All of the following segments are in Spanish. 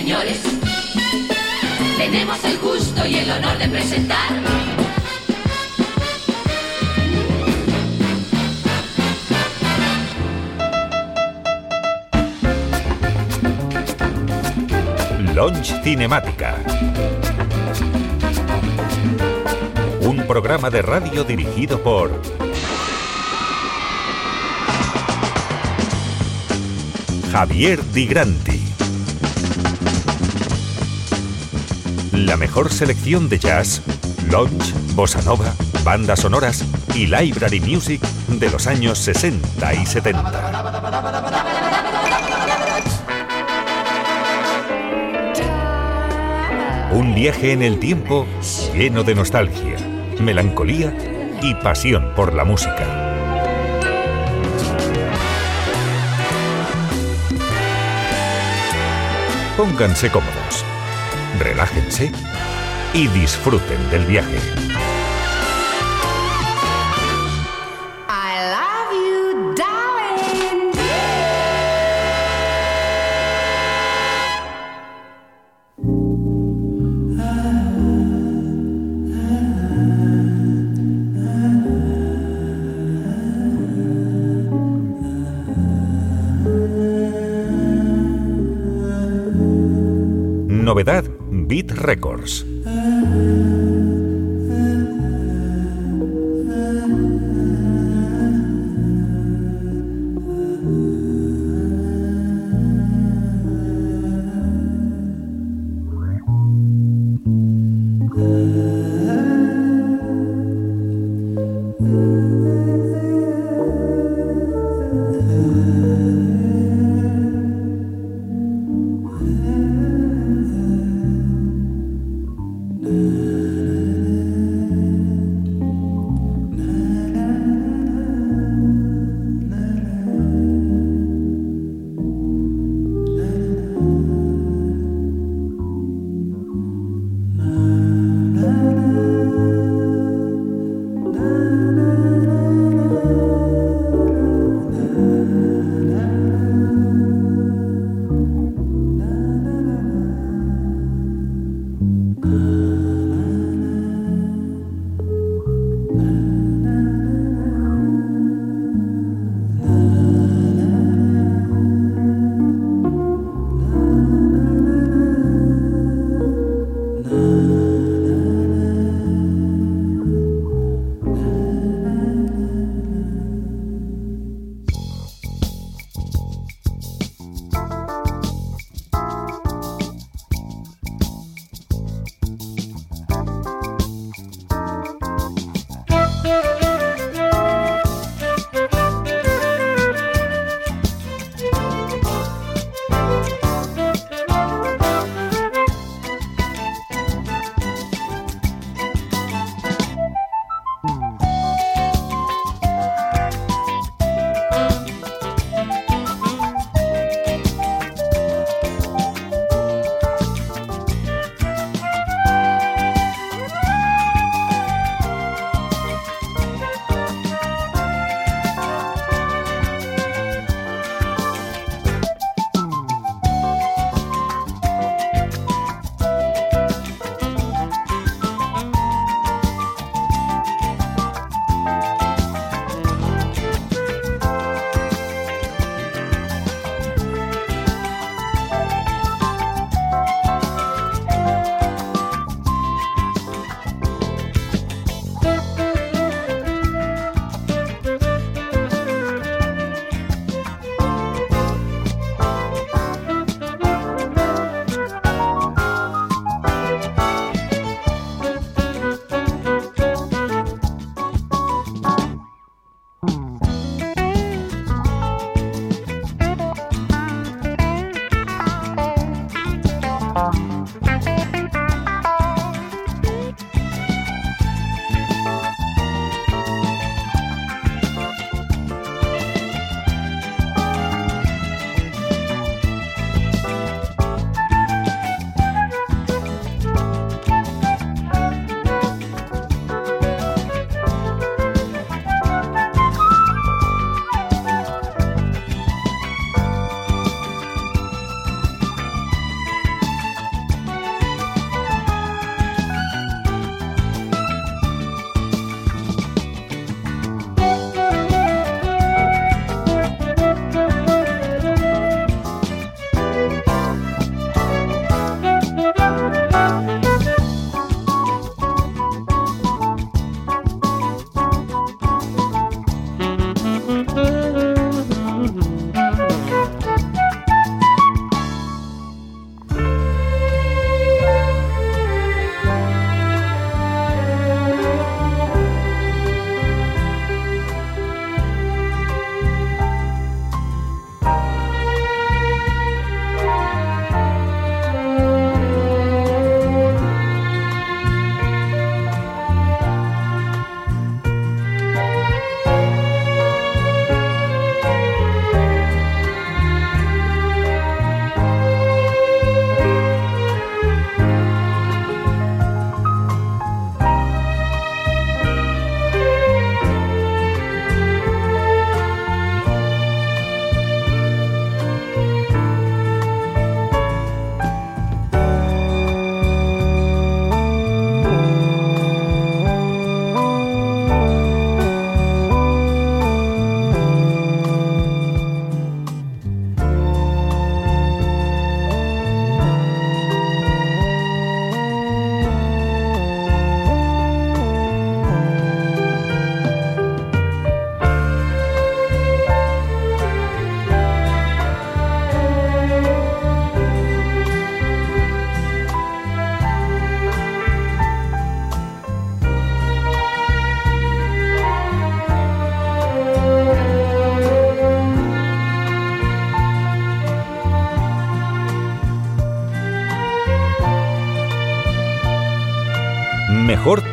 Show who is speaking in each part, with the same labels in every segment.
Speaker 1: señores, tenemos el gusto y el honor de presentar.
Speaker 2: Launch Cinemática. Un programa de radio dirigido por Javier Di Granti. La mejor selección de jazz, lounge, bossa nova, bandas sonoras y library music de los años 60 y 70. Un viaje en el tiempo lleno de nostalgia, melancolía y pasión por la música. Pónganse cómodos, relájense y disfruten del viaje. Records.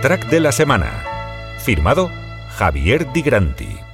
Speaker 3: Track de la semana. Firmado Javier Di Granti.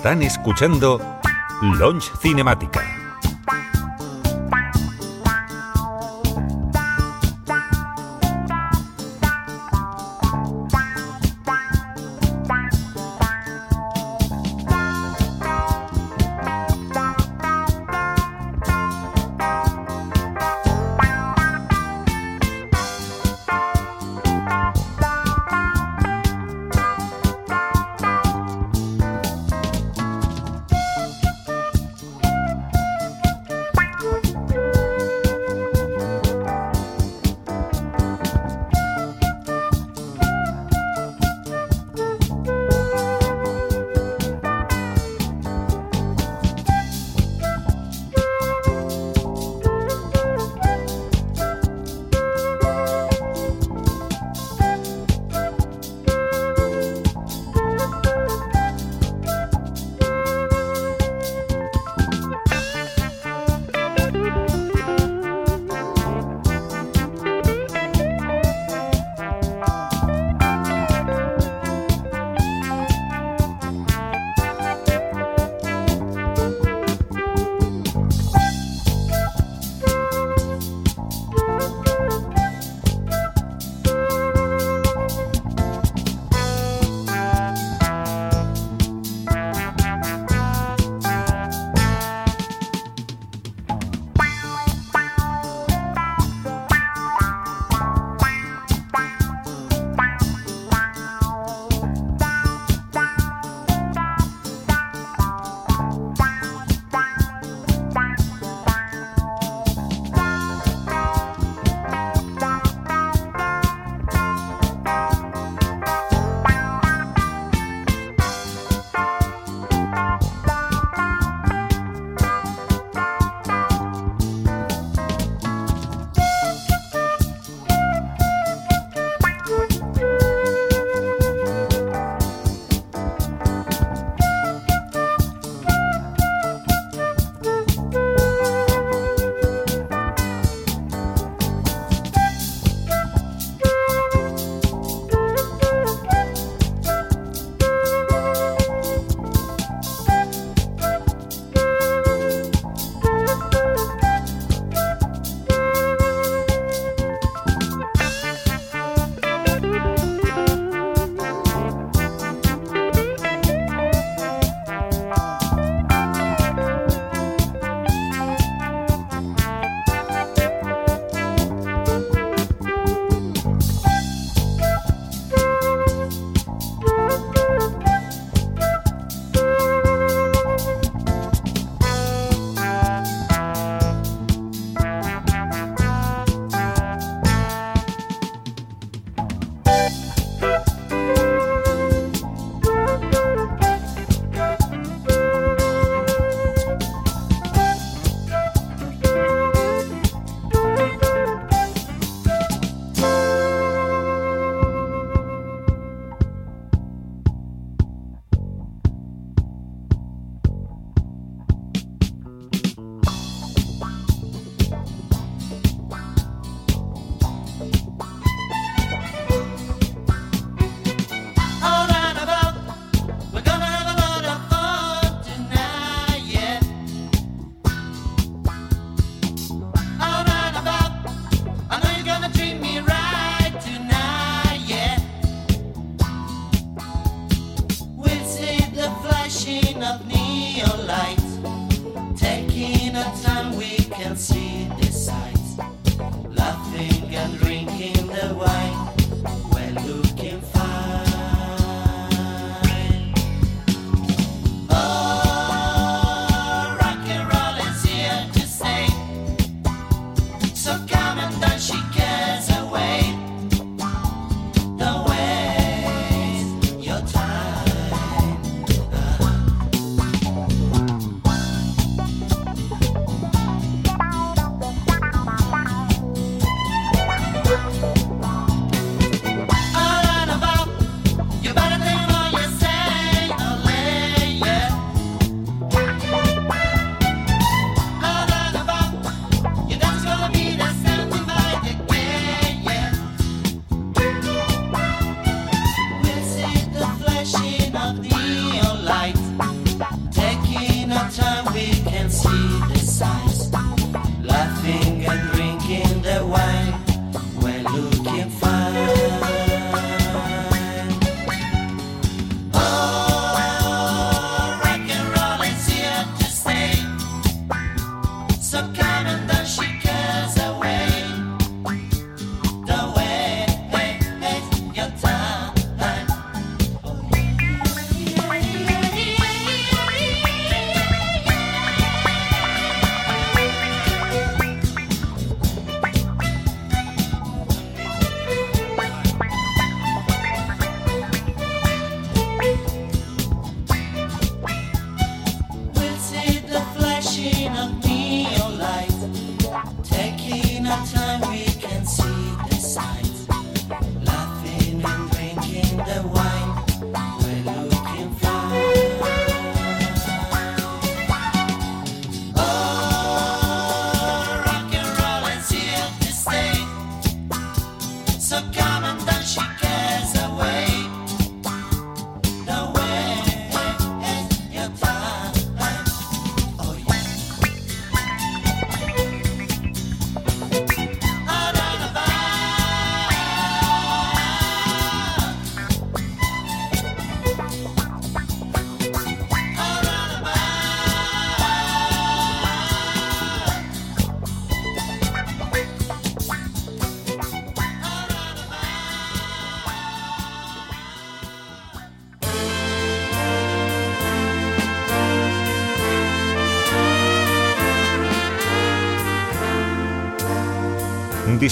Speaker 4: Están escuchando Launch Cinemática.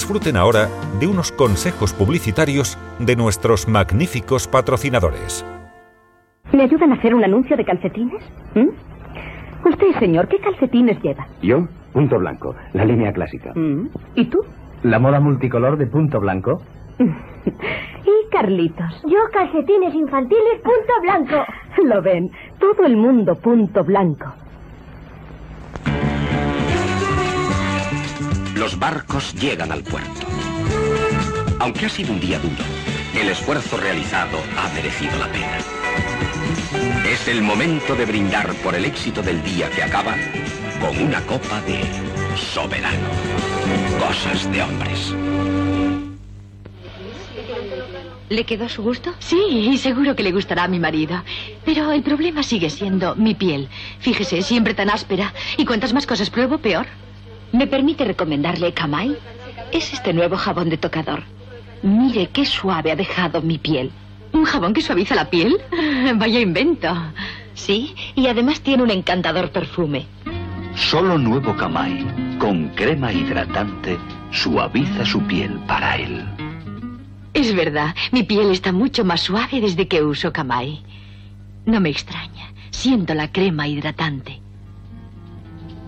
Speaker 3: Disfruten ahora de unos consejos publicitarios de nuestros magníficos patrocinadores.
Speaker 5: ¿Me ayudan a hacer un anuncio de calcetines? ¿Mm? Usted, señor, ¿qué calcetines lleva?
Speaker 6: Yo, punto blanco, la línea clásica.
Speaker 5: ¿Mm? ¿Y tú?
Speaker 6: La moda multicolor de punto blanco.
Speaker 5: ¿Y Carlitos?
Speaker 7: Yo calcetines infantiles punto blanco.
Speaker 5: Lo ven, todo el mundo punto blanco.
Speaker 8: Los barcos llegan al puerto. Aunque ha sido un día duro, el esfuerzo realizado ha merecido la pena. Es el momento de brindar por el éxito del día que acaba con una copa de soberano. Cosas de hombres.
Speaker 9: ¿Le quedó a su gusto? Sí, y seguro que le gustará a mi marido. Pero el problema sigue siendo mi piel. Fíjese, siempre tan áspera. Y cuantas más cosas pruebo, peor. ¿Me permite recomendarle Kamai? Es este nuevo jabón de tocador. Mire qué suave ha dejado mi piel. ¿Un jabón que suaviza la piel? Vaya invento. Sí, y además tiene un encantador perfume.
Speaker 8: Solo nuevo Kamai, con crema hidratante, suaviza su piel para él.
Speaker 9: Es verdad, mi piel está mucho más suave desde que uso Kamai. No me extraña. Siento la crema hidratante.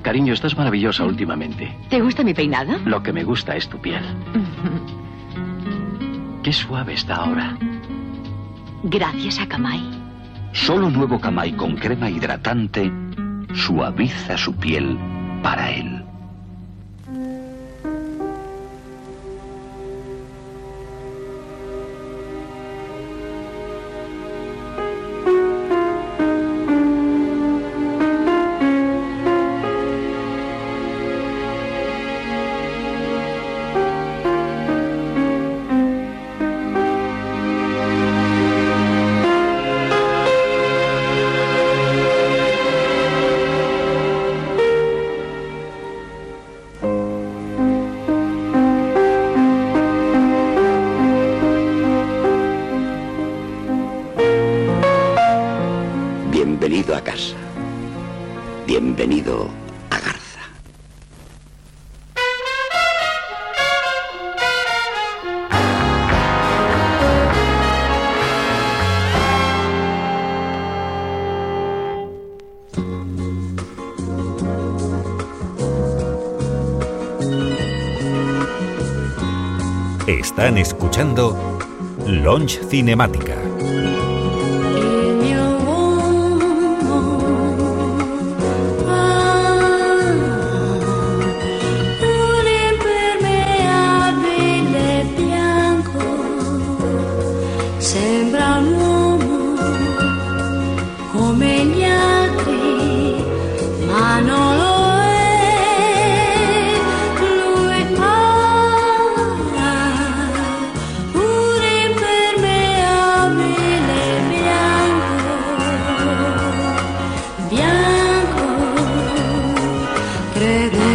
Speaker 6: Cariño, estás maravillosa últimamente.
Speaker 9: ¿Te gusta mi peinado?
Speaker 6: Lo que me gusta es tu piel. Qué suave está ahora.
Speaker 9: Gracias a Kamai.
Speaker 8: Solo nuevo Kamai con crema hidratante suaviza su piel para él.
Speaker 3: Están escuchando Launch Cinemática.
Speaker 10: credo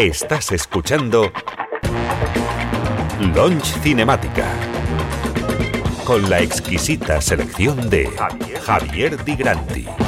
Speaker 2: Estás escuchando Launch Cinemática con la exquisita selección de Javier Di Granti.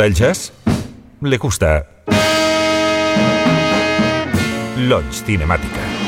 Speaker 2: Gusta el jazz? ¿Le gusta Launch Cinemática?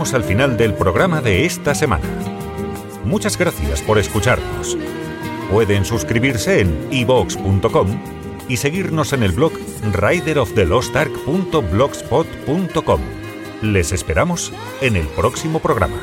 Speaker 2: al final del programa de esta semana. Muchas gracias por escucharnos. Pueden suscribirse en ivox.com y seguirnos en el blog riderofthelosstark.blogspot.com. Les esperamos en el próximo programa.